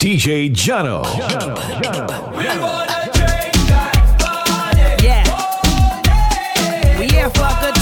DJ Jono. Jono, Yeah. We here for a good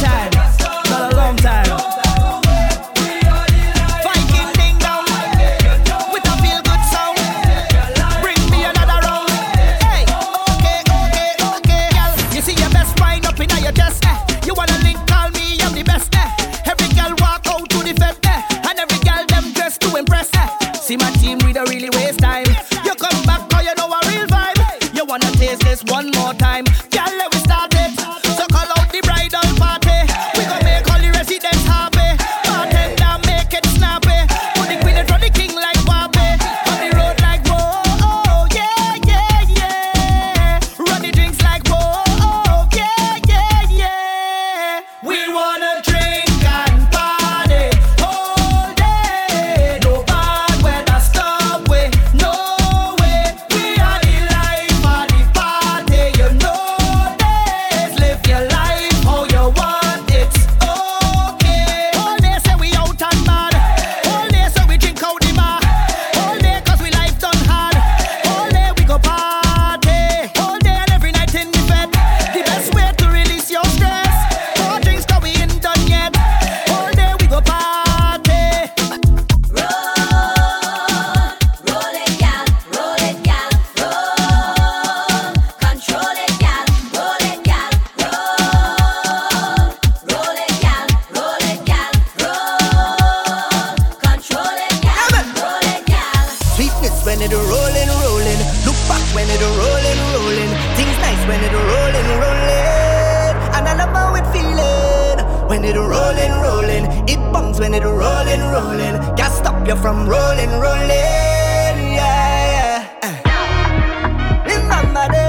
rolling, yeah, yeah. In mama de,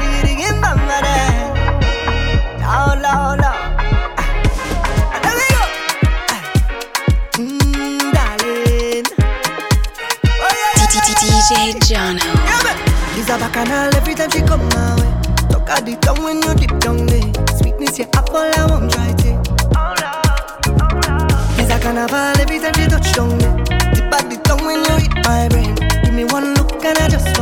reading in mama de. No, no, no. There we go. Uh. Darling. Oh, yeah, yeah, yeah. DJ Jono. Yeah, Lisa Bacchanal every time she come my way. Look at the tongue when you dip down there. Sweetness, yeah, apple, I won't try to. Carnival every time she touch down there I bring. Give me one look and I just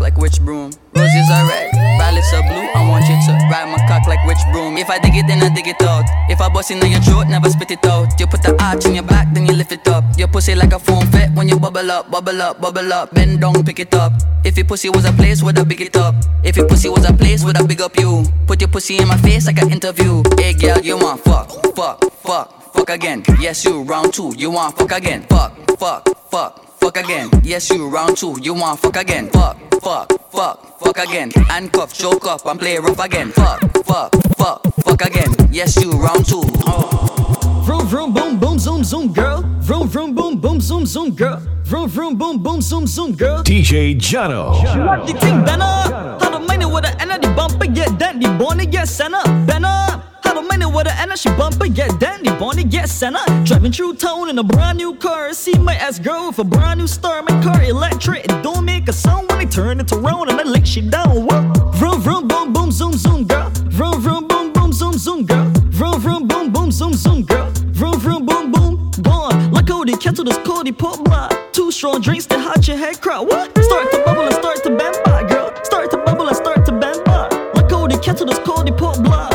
like witch broom. Roses are red, violets are blue. I want you to ride my cock like witch broom. If I dig it, then I dig it out. If I bust in your throat, never spit it out. You put the arch in your back, then you lift it up. Your pussy like a foam fit when you bubble up, bubble up, bubble up. Bend down, pick it up. If your pussy was a place, would I big it up? If your pussy was a place, would I big up you? Put your pussy in my face like an interview. Hey girl, you want fuck, fuck, fuck, fuck again. Yes, you round two. You want fuck again. Fuck, fuck, fuck fuck again. Yes, you round two, you want fuck again. Fuck, fuck, fuck, fuck again. Handcuff, choke up, and play rough again. Fuck, fuck, fuck, fuck again. Yes, you round two. Oh. Vroom, vroom, boom, boom, zoom, zoom, girl. Vroom, vroom, boom, boom, zoom, zoom, girl. Vroom, vroom, boom, boom, zoom, zoom, girl. DJ Jono. What the thing, Benna? How the money with the energy bumper get that? The bonnet get sent up, Benna. Have a minute with her and she bumper get dandy, Bonnie get Senna. Driving through town in a brand new car. See my ass girl with a brand new star. My car electric, it don't make a sound when I turn it around and I lick shit down. Whoa. Vroom vroom boom boom zoom zoom girl. Vroom vroom boom boom zoom zoom girl. Vroom vroom boom boom zoom zoom girl. Vroom vroom boom boom gone. Like the kettle this Cody pop block. Two strong drinks that hot your head crowd. What? Start to bubble and start to bend back, girl. Start to bubble and start to bend back. Like the kettle this Cody pop block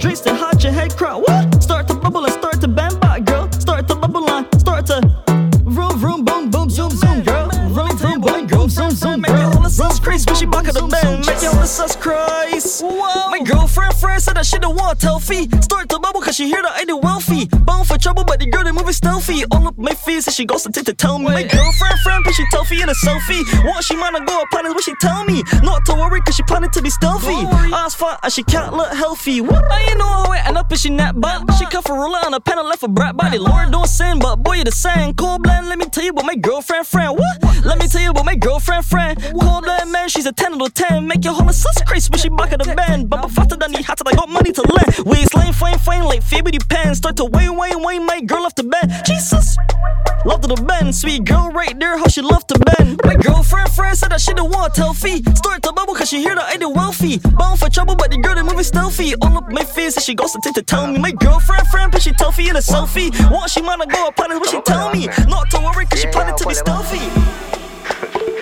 drinks that hide your head crowd. What? She back at the bend. Make your sus cries. My girlfriend friend said that she don't want healthy. Start to bubble cause she hear that I do wealthy. Bound for trouble, but the girl they moving stealthy. All up my face and she goes to take to tell me. My girlfriend friend, but she healthy in a selfie. What she wanna go upon is what she tell me. Not to worry cause she planning to be stealthy. Ass fat and she can't look healthy. What? I ain't know how it end up is she net but She cuff a roller on a pen and left a brat body. Lord don't sin, but boy you the same. Cold blend, let me tell you about my girlfriend friend. What? Let me tell you about my girlfriend friend. Cold blend man, she's a 10 out of 10. Make your whole sus crazy when she back at the bend. But faster than the hat, I got money to lend. Waistline fine, fine like Phoebe Pen. Start to wine, wine, wine, my girl off the bed. Jesus. Love to the bend, sweet girl right there, how she love to bend. My girlfriend friend said that she don't want healthy. Start to bubble cause she hear that I do wealthy. Bound for trouble, but the girl they moving stealthy. All up my face and she goes to take to tell me. My girlfriend friend, but she toughy in a selfie. What she wanna go upon is what she tell me. Not to worry cause she planning to be stealthy.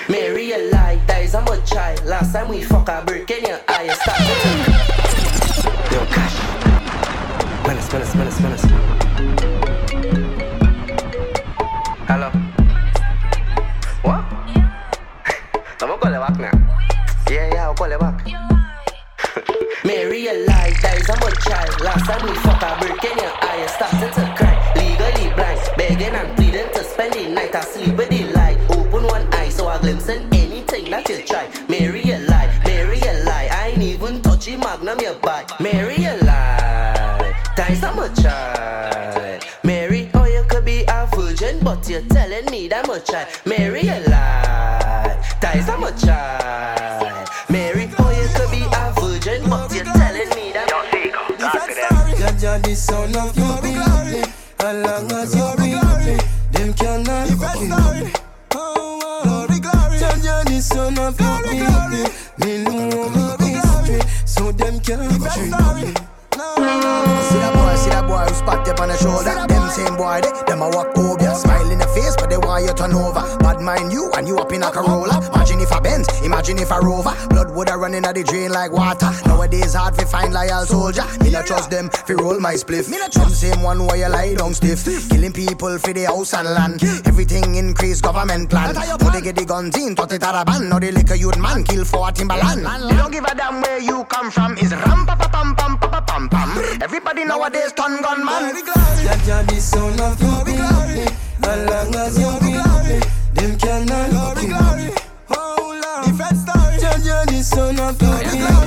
Mary a lie, that is a child. Last time we fuck a brick in your eye, stop Yo, cash. Menace, menace, menace, menace. Hello. What? I'm gonna call you back now. Yeah, yeah, I'll call you back. Mary a lie, that is a child. Last time we fuck I brick in your eye, started to cry. Legally blind, begging and pleading to spend the night. I sleep with the eye so glimpse in anything that you try. Mary a lie, Mary a lie. I ain't even touch the magnum you buy. Mary a lie, that is a mud child. Mary, oh you could be a virgin, but you're telling me that much child. Mary a lie, that is a mud child. Mary, oh you could be a virgin, but you're telling me that. Jaja, the son of your baby. As long as you be me, them cannot kill me. Jaja, the son of your baby. Me know me history, so them can't trick me. See that boy, see that boy who spot up on the shoulder. Them same boy, they, them a walk over, smile in the face, but they want you turn over. Bad mind you, and you up in a Corolla. Imagine if I Benz, imagine if I Rover. Blood would have run in the drain like water. Nowadays hard to find loyal soldier. Me not trust them, fi roll my spliff. Me not trust them same one where you lie down stiff. Killing people for the house and land. Everything increase government plan. Now they get the guns in, thought it had a ban. Now they lick a youth man, kill for Timberland. They don't give a damn where you come from. Is ram pa pa pam pam pa pa pam pam. Everybody nowadays turn gun man. Jaja, the son of your baby. As long as you be me, them cannot kill me. Jaja, the son of your baby.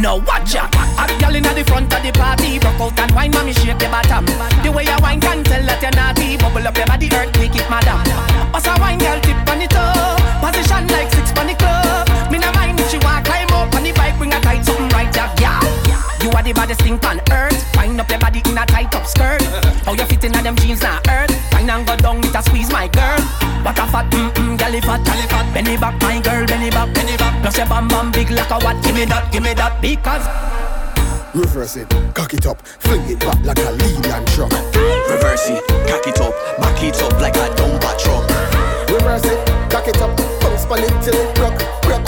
No, watch out. Hot girl inna the front of the party, rock out and wine, mommy shake your bottom. The way you wine can tell that you're naughty. Bubble up your body, earthquake it, madam. Pass a wine, girl, tip on the toe. Position like six on the club. Me no mind if she want climb up on the bike, bring a tight something right up, yeah. You are the baddest thing on earth. Wind up your body in a tight up skirt. How you fitting on them jeans on earth? Wine and go down, it a squeeze my girl. What a fat, mm mm, girl, fat, belly back, my your bam bam big like a what? Give me that, give me that, because. Reverse it, cock it up, fling it back like a Leyland truck. Reverse it, cock it up, back it up like a dumper truck. Reverse it, cock it up, bounce on it till it rock, rock.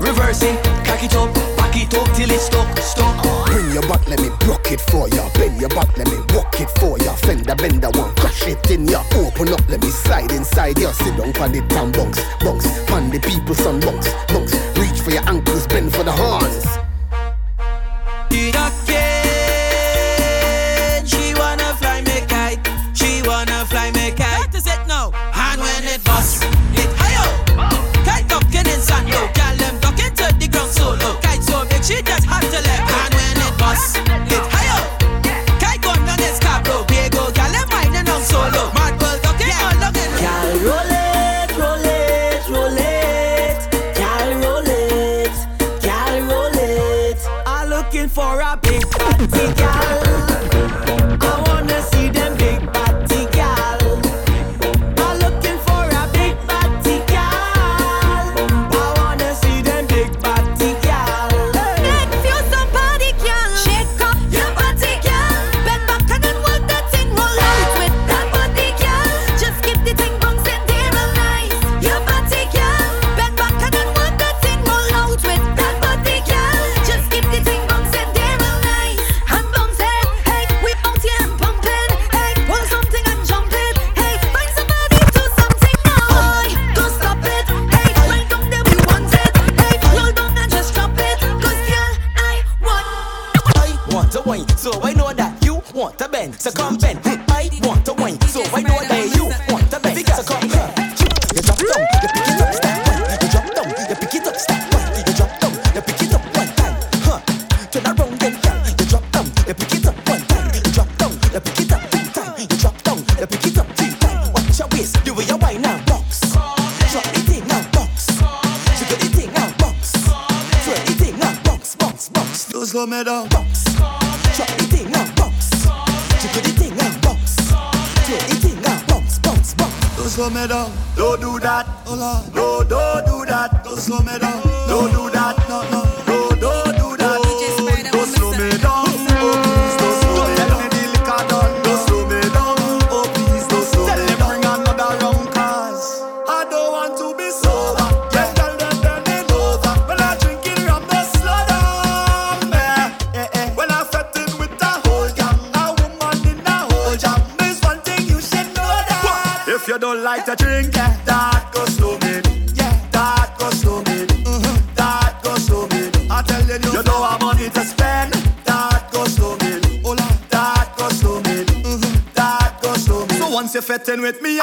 Reverse it, cock it up, back it up till it stuck, stuck. Bend your back, let me block it for ya. Bend your back, let me walk it for ya. Fender bender one, crush it in ya. Open up, let me slide inside ya. Sit down for the damn bunks, bunks. On the people some bunks, bunks. Reach for your ankles, bend for the horns. Did I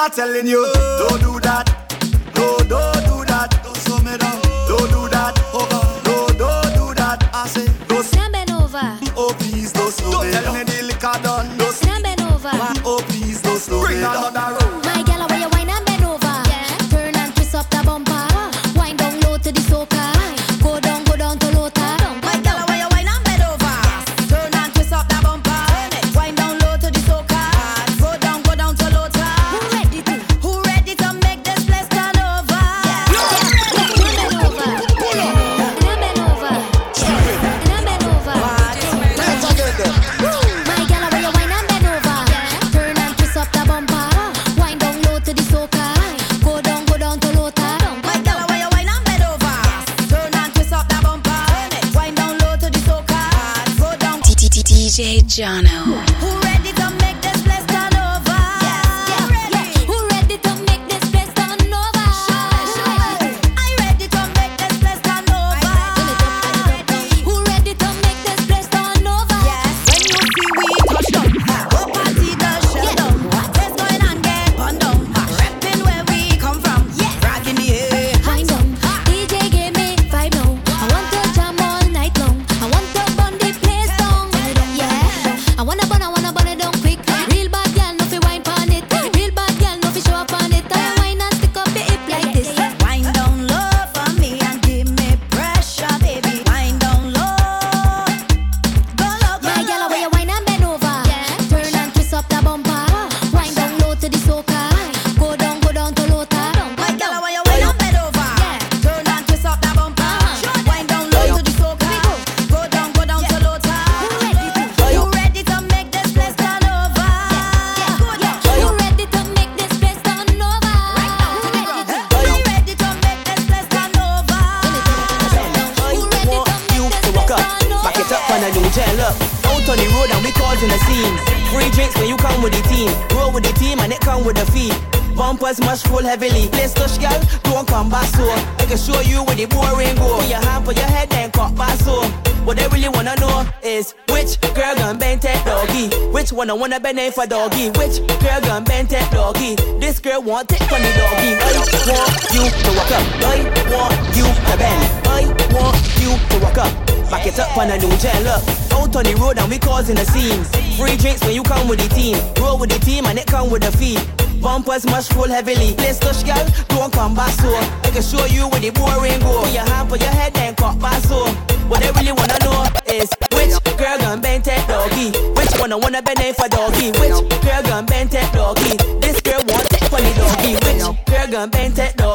telling you. Don't do that. wanna wanna bend it for doggy. Which girl gon' bend it doggy? This girl want it for the doggy. I want you to walk up. I want you to bend. I want you to walk up. Back it up on a new jet. Look, out on the road and we causing a scene. Free drinks when you come with the team. Roll with the team and it come with the fee. Bumpers must roll heavily. Place touch girl, don't come back so. I can show you where the boring go. Put your hand for your head and cut back so. What I really wanna know is which girl gon' bend that doggy? wanna wanna bend for doggy. Which girl gonna bend that doggy? This girl won't take for the doggy. Which girl gonna bend that doggy?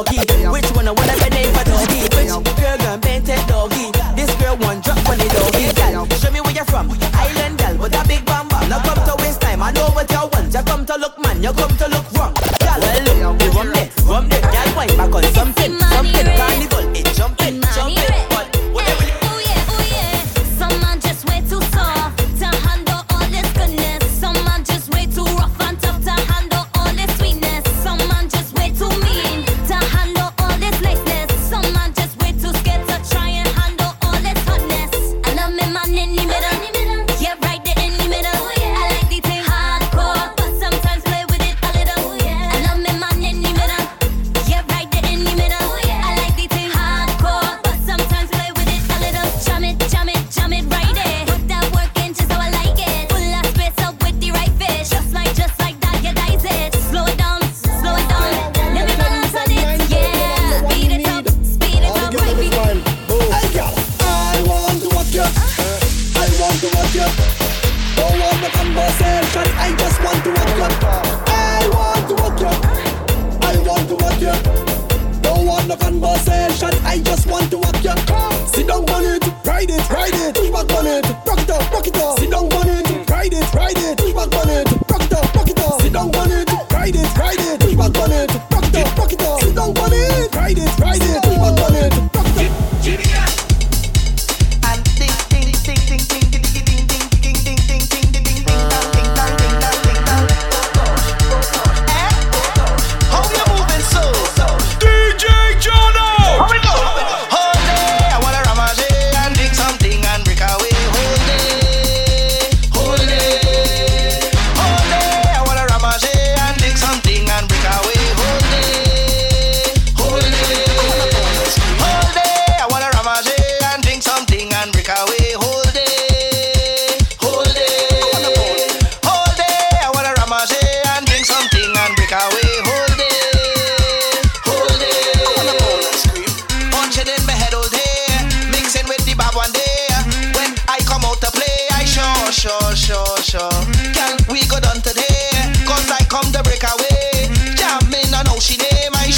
head all day, mixing with the bad one. When I come out to play, I sure, sure, sure, sure. Can we go down today? Cause I come to break away. Jamming she name, I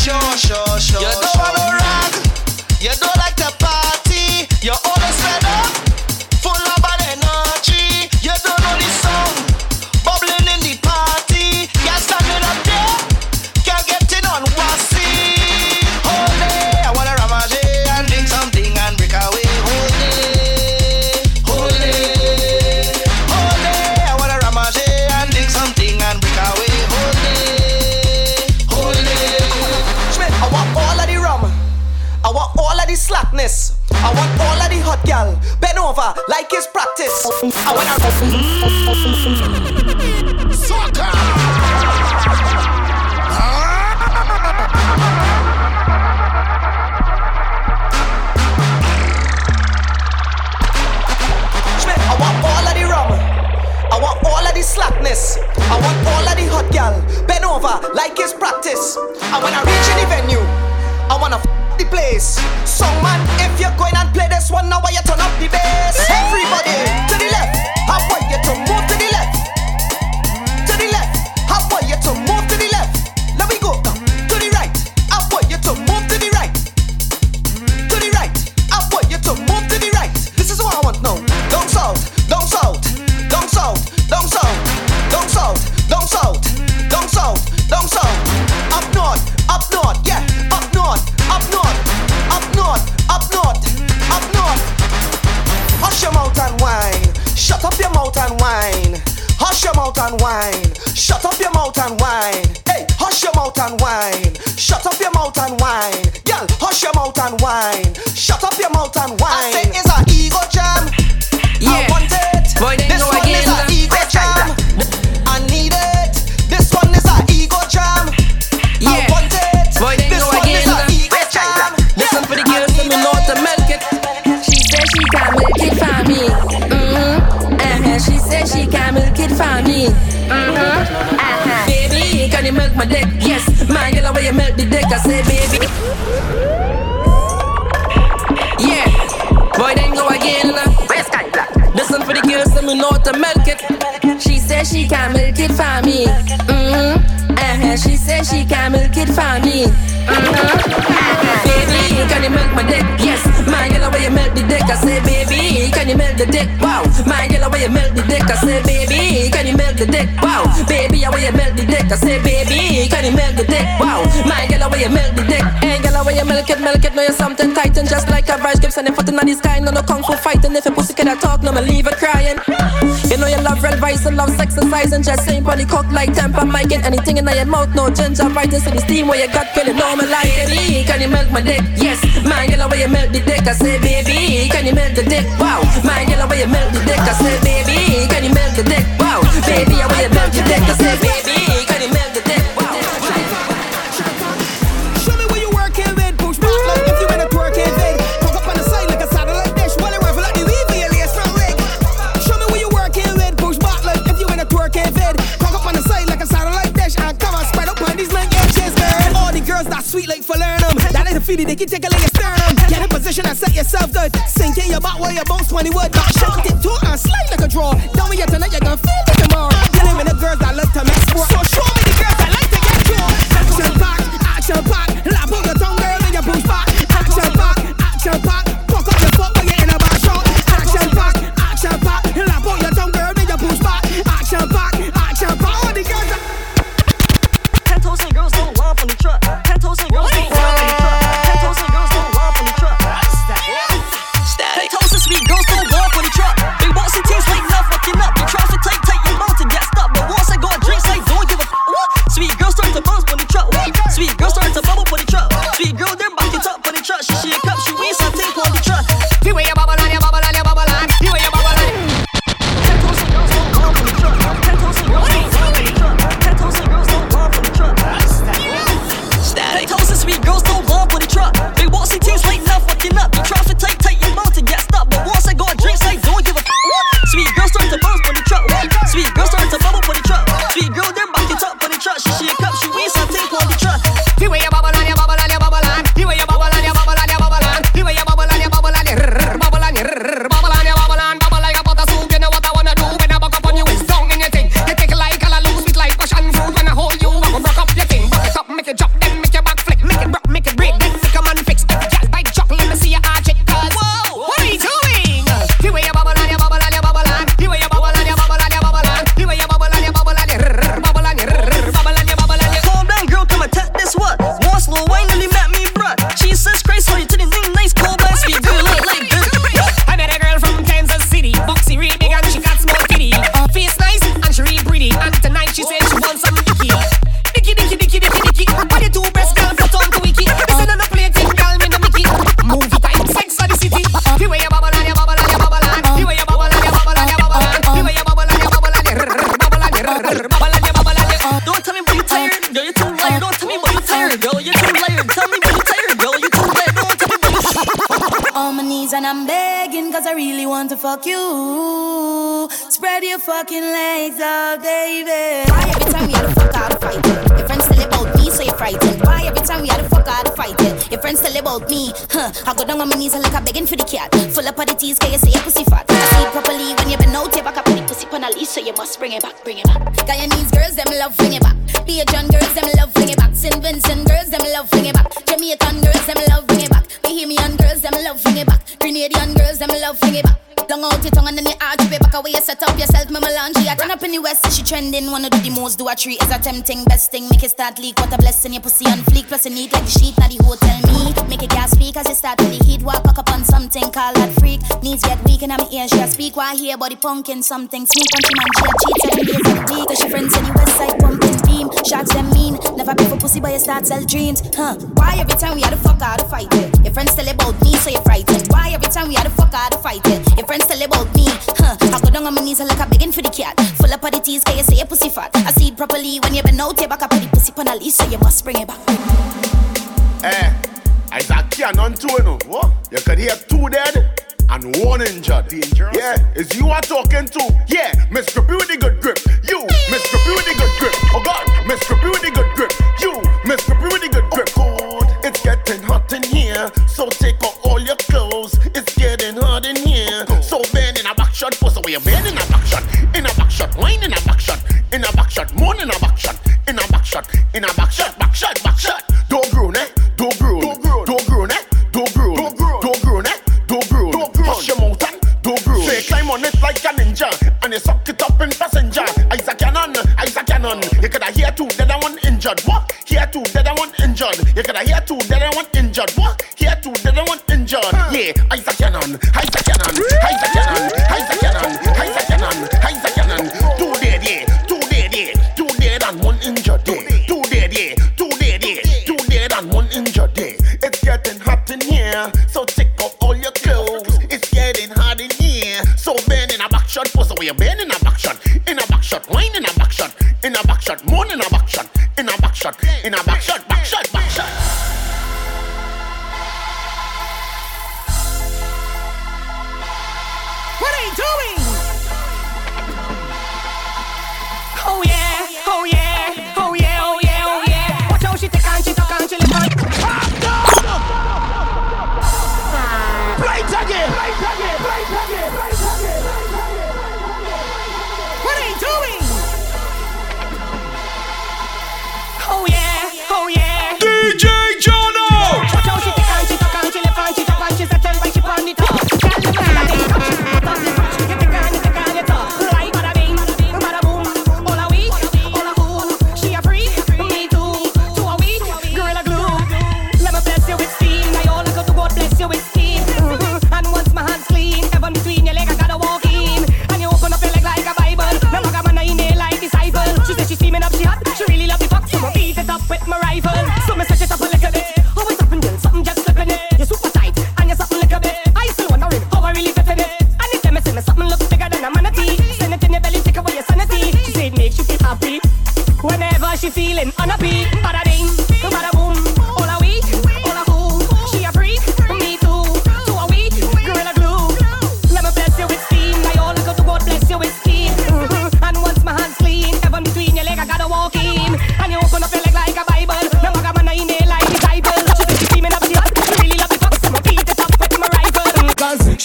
mouth and whine. Shut up your mouth and whine. I say it's an ego jam. Yeah. I want it. Boy, this one again. is an ego jam. I need it. This one is an ego jam. Yeah. I want it. Boy, this one again. is an ego jam. Listen for the girls and me know to milk it. She says she can milk it for me. Mm-hmm. Uh-huh. She says she can milk it for me. Mm-hmm. Uh-huh. Baby, can you milk my dick? Yes. My girl, where you milk the dick? I say, baby. know to milk it. She says she can milk it for me. Mm-hmm. And she says she can milk it for me. Uh-huh. Baby, can you milk my dick? Yes. My yellow way you milk the dick. I say, baby, can you milk the dick? Wow. My yellow way you milk the dick. I say, baby, can you milk the dick? Wow. Baby, I way you milk the dick. I say, baby, can you milk the dick? Wow. My yellow way you milk the dick. Hey, yellow way you milk it, milk it. Know you're something tight and just like a Vice Gibson and putting on the sky. No, no kung fu fighting. If a pussy can I talk, no, me leave it crying. You know you love red rice and love exercise and just saying body cock like temper, making anything in your mouth out, no ginger brightness in the steam where you got feeling? all my life. Baby, can you melt my dick? Yes, my girl, where you melt the dick. I say, baby, can you melt the dick? Wow, my girl, where you melt the dick. I say, baby, can you melt the dick? Wow, baby, I where you melt the dick. I say, baby. Feel it, they take a your sternum. Get in position and set yourself good. Sink in your butt while your bones 20 wood. Not shake it to and slide like a draw. Tell me you tonight, you're gonna feel it tomorrow. I'm Dealing with the girls I love to mess sport. So show me the girls I like to get you. Action packed, action packed, la boga And I'm begging cause I really want to fuck you. Spread your fucking legs out, baby. Every time you fuck, I'll fight frightened. Why every time we had to fuck I out to fight it? Your friends tell about me, huh? I go down on my knees and like I'm begging for the cat. Full up of the teeth, cause you say your pussy fat. I see properly when you been out, your back up the pussy on a leash, so you must bring it back, bring it back. Guyanese girls, them love bring it back. Bajan girls, them love bring it back. St. Vincent girls, them love bring it back. Jamaican girls, them love bring it back. Bahamian girls, them love bring it back. Grenadian girls, them love bring it back. Long out your tongue and then you arch it back away. You set up yourself, my melange. I turn up in the west, she trending. Wanna do the most, do a tree is a tempting. Best thing, make it start leak. What a blessing, your pussy on fleek. Plus, you neat like the sheet, now the hotel me. Make it gas speak as you start to the heat. Walk up on something, call that freak. Knees get weak and I'm ear, she a speak. Why hear body punkin' something? Sneak on she man, she a cheat seven days of the week. Cause she friends in the west side pumping beam. Shots them mean. Never be for pussy, but you start sell dreams. Huh? Why every time we had to fuck out to fight it? Your friends tell about me, so you're frightened. Why every time we had to fuck out to fight it? Your friends tell about me, huh? I go down on my knees and like a begging for the cat. Full up of the teeth, cause you say your pussy fat. I see it properly when you been out, your back up on the pussy on a leash, so you must bring it back. Eh, it's a cannon too, you know. What? You could hear two dead and one injured. Dangerous. Yeah, it's you are talking to. Yeah, Miss Grippy with the good grip. You, Miss Grippy with the good grip. Oh God, Miss Grippy with the good grip. You, Miss Grippy with the good grip. Oh God, it's getting hot in here, so take off shot, push away, bend in a back shot, in a back shot, wine in a back shot, in a back shot, moan in a back shot, in a back shot, in a back shot, back shot, back shot. Don't groan, eh? Don't groan, don't groan, eh? Don't groan, don't groan, eh? Don't groan. Hush your mouth and don't groan. Say climb on it like a ninja, and you suck it up in passenger. Isaac Cannon, Isaac Cannon. You coulda hear two, then I one injured. What? Hear two, then I one injured. You coulda hear two, then I one injured. What? Hear two, then I one injured. Yeah, Isaac Cannon, Isaac Cannon, shot, in a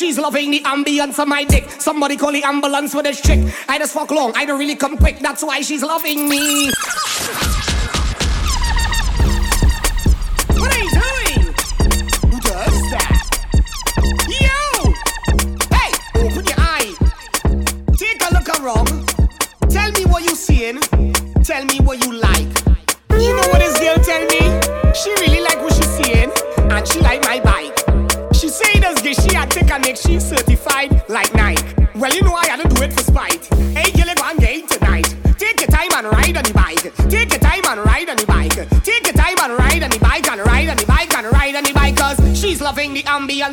she's loving the ambience of my dick. Somebody call the ambulance for this chick. I just fuck long, I don't really come quick. That's why she's loving me.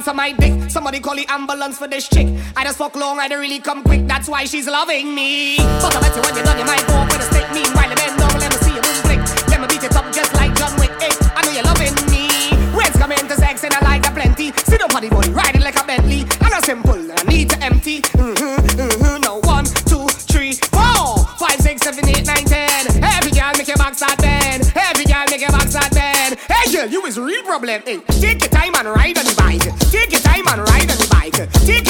onto my dick. Somebody call the ambulance for this chick. I just fuck long, I don't really come quick. That's why she's loving me. But I bet you when you're done, you might go with a stick. Meanwhile, the men don't let me see you move flick. Let me beat it up just like John Wick. Hey, I know you're loving me. Words come into sex and I like a plenty. See the body body riding like a Bentley. I'm not simple, I need to empty. Mm-hmm, mm-hmm, no one, two, three, four, five, six, seven, eight, nine, ten. Every girl make your box at ten. Every girl make your box at ten. Hey girl, you is real problem. Eh? Hey, take your time and ride on the back. Take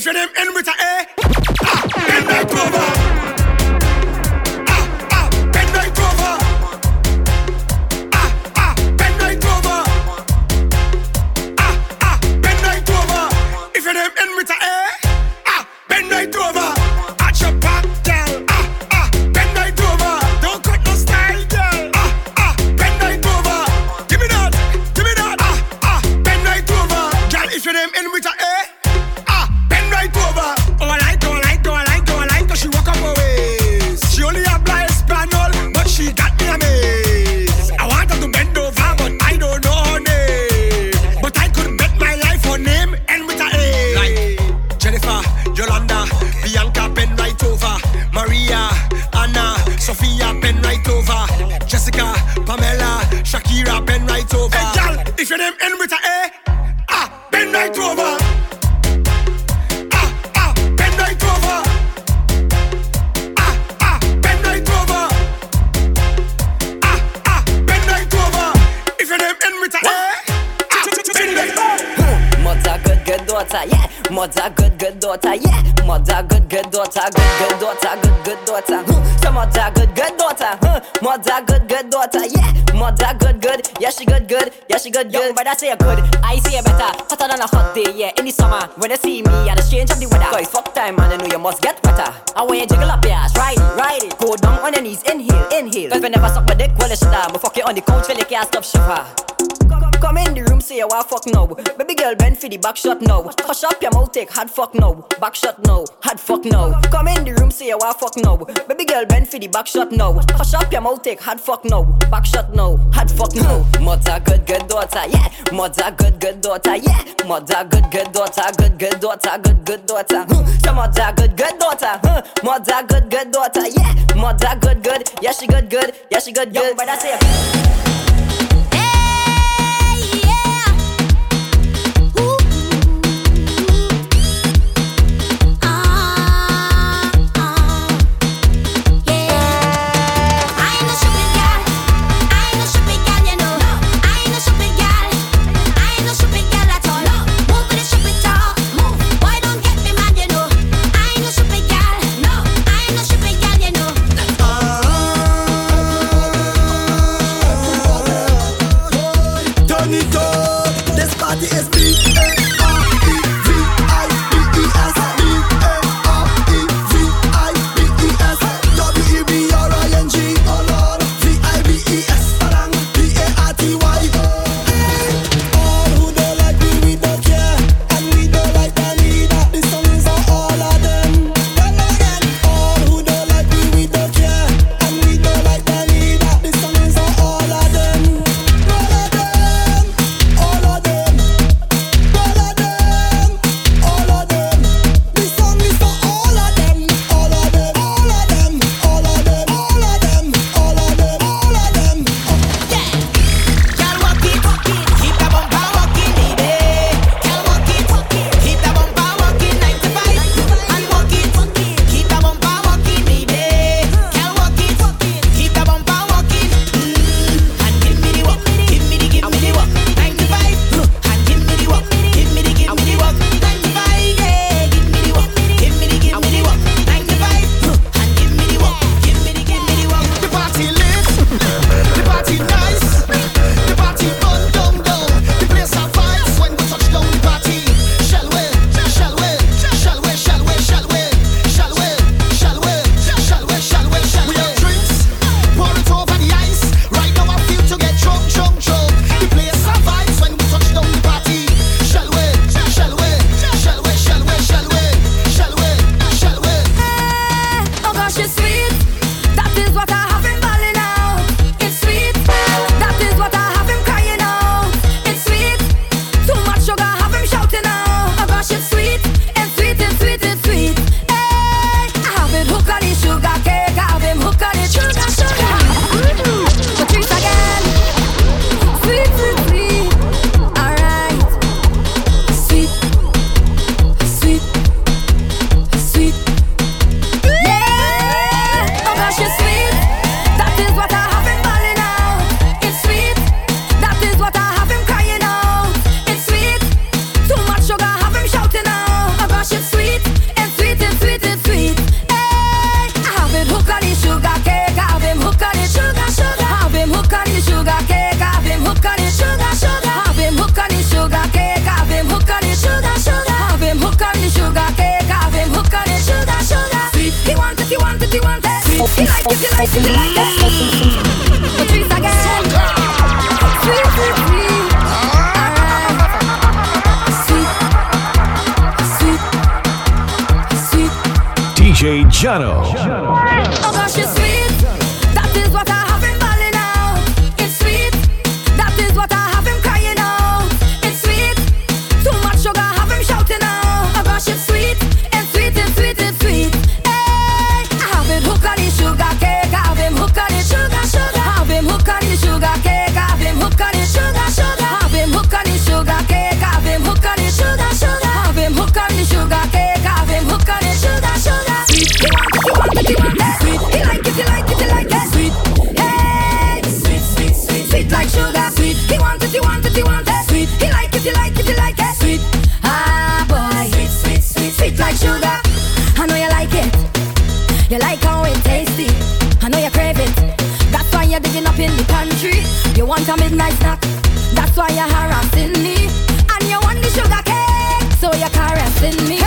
if your name end with on the couch, feel like can't stop shiver. Bend for the back shot now. Hush up your mouth, take hard fuck now. Back shot now, hard fuck now. Come in the room, say you want fuck now. Baby girl, bend for the back shot now. Hush up your mouth, take hard fuck now. Back shot now, hard fuck now. Mother, good, good daughter, yeah. Mother, good, good daughter, yeah. Mother, good, good daughter, good, good daughter, good, good daughter. Hmm. Huh. So mother, good, good daughter, huh? Mother, good, good daughter, yeah. Mother, good, good, yeah, she good, good, yeah, she good, good. But I say. you like it, you like it. Sweet, hey, sweet, sweet, sweet, sweet like sugar. He want it, he want it, he want it. Sweet, he like it, he like it, he like it. Sweet, ah boy, sweet, sweet, sweet, like sugar. I know you like it. You like how it tasty. I know you crave it. That's why you're digging up in the country. You want a midnight snack. That's why you're harassing me. And you want the sugar cake, so you're caressing me.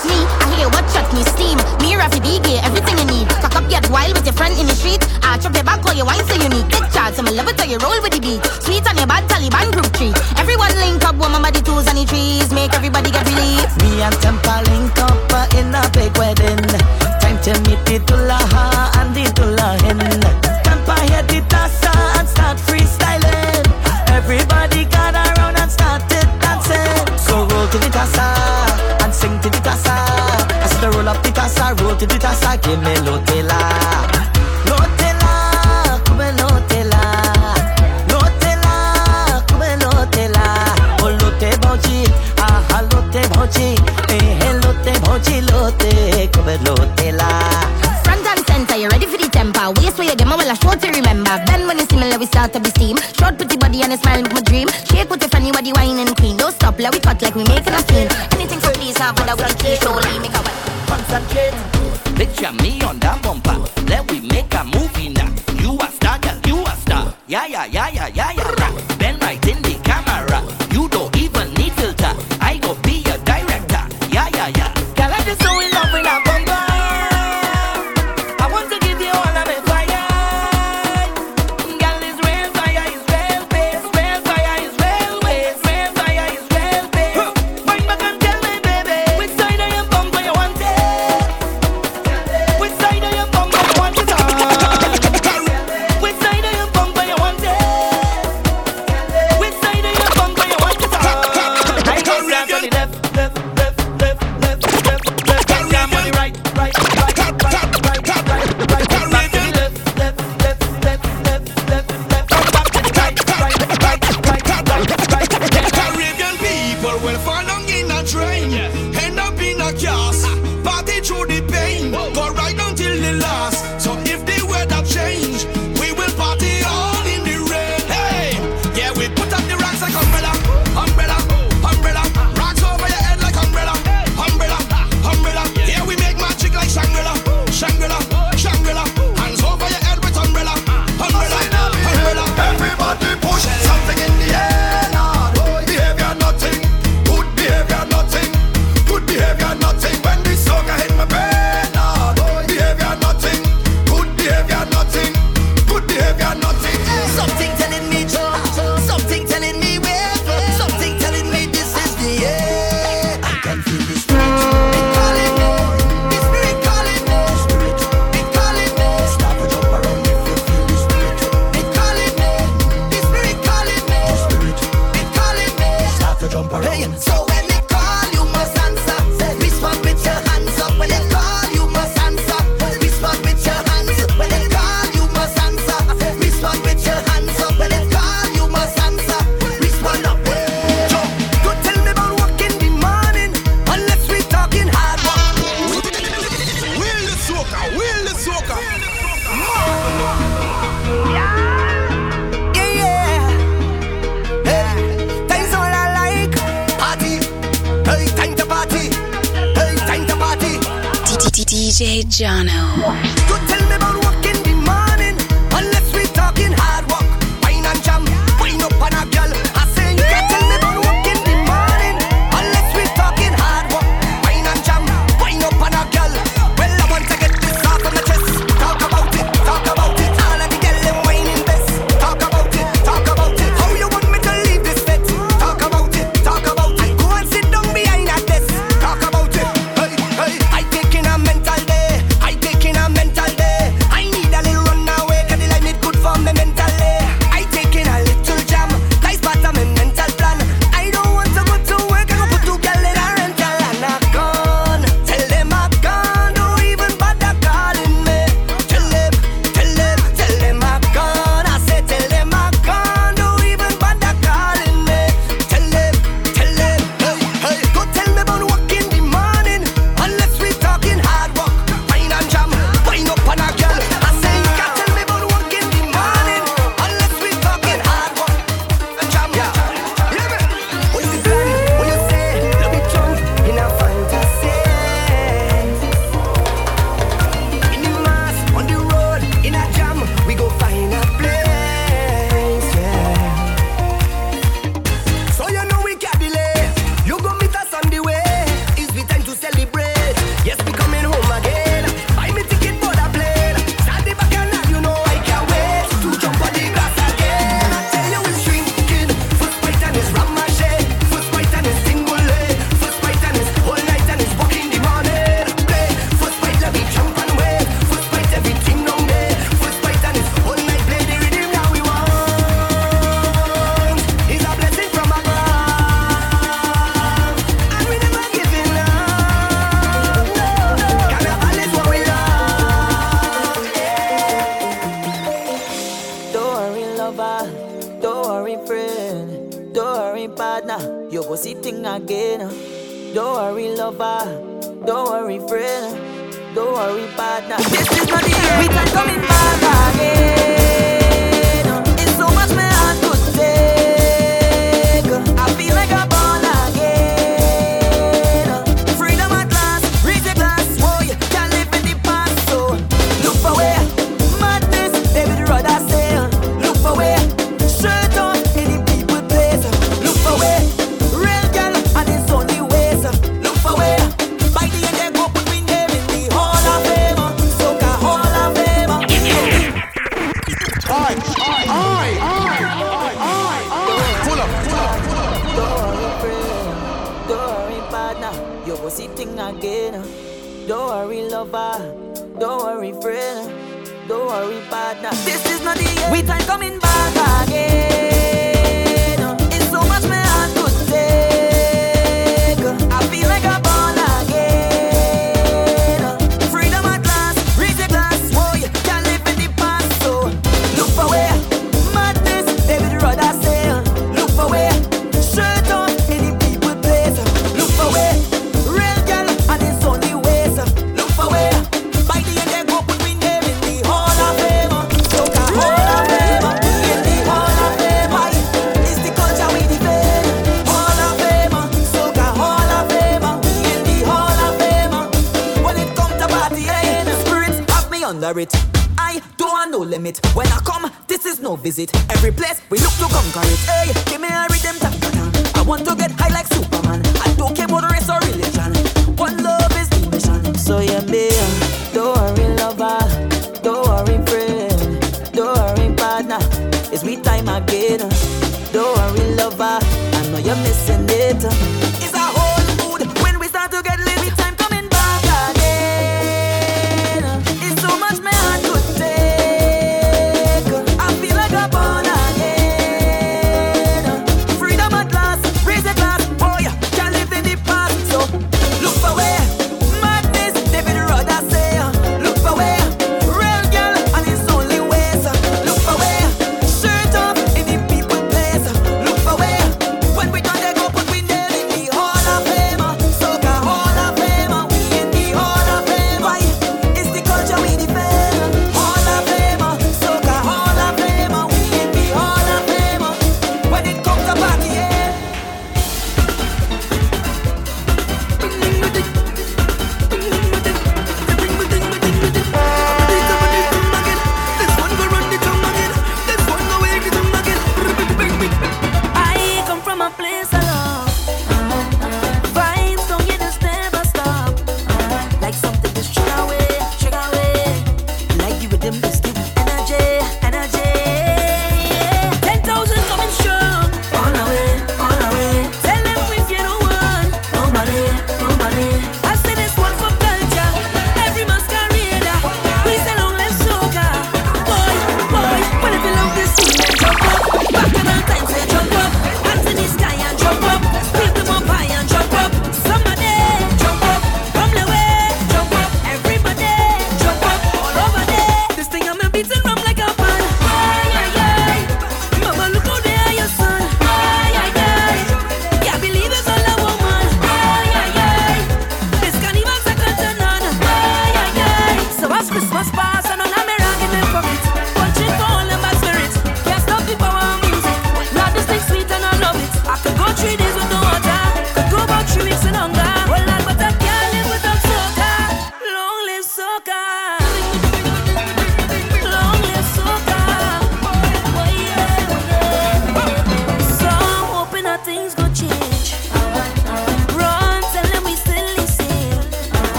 trust me, I hear what shot me steam. Me Rafi BG, everything you need. Cock up, get wild with your friend in the street. I chop your back while your wine so you need Take charge, so my love it till you roll with the beat. Sweet on your bad Taliban group tree. Everyone link up, woman by the twos and the trees. Make everybody get released. Me and Tempa link up uh, in a big wedding. Time to meet the Tulaha. Tout de à ça qui est mélodé là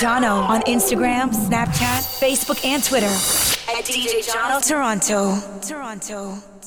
Jono on Instagram, Snapchat, Facebook, and Twitter at DJ Jono Toronto. Toronto. Toronto. Toronto.